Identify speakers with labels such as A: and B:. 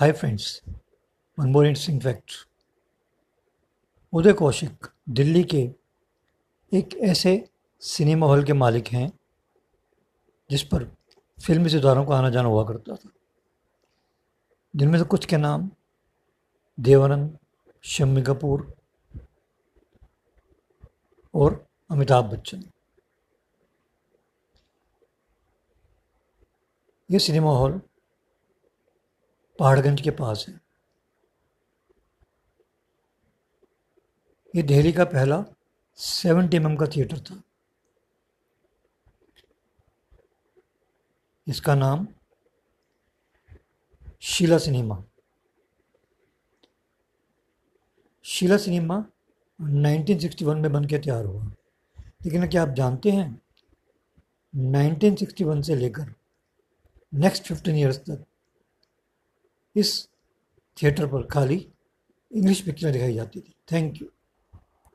A: Hi friends one more interesting fact Uday Kaushik, Delhi के एक ऐसे सिनेमा हॉल के मालिक हैं, जिस पर फिल्मी सितारों का आना जाना हुआ करता था। जिनमें से कुछ के नाम, देवानंद, शम्मी कपूर और अमिताभ बच्चन। ये सिनेमा हॉल पहाड़गंज के पास है। ये दिल्ली का पहला सेवेंटी एम का थिएटर था। इसका नाम शीला सिनेमा। शीला सिनेमा 1961 में बन के तैयार हुआ। लेकिन क्या आप जानते हैं? 1961 से लेकर नेक्स्ट फिफ्टीन ईयर्स तक इस थिएटर पर खाली इंग्लिश पिक्चर दिखाई जाती थी। Thank you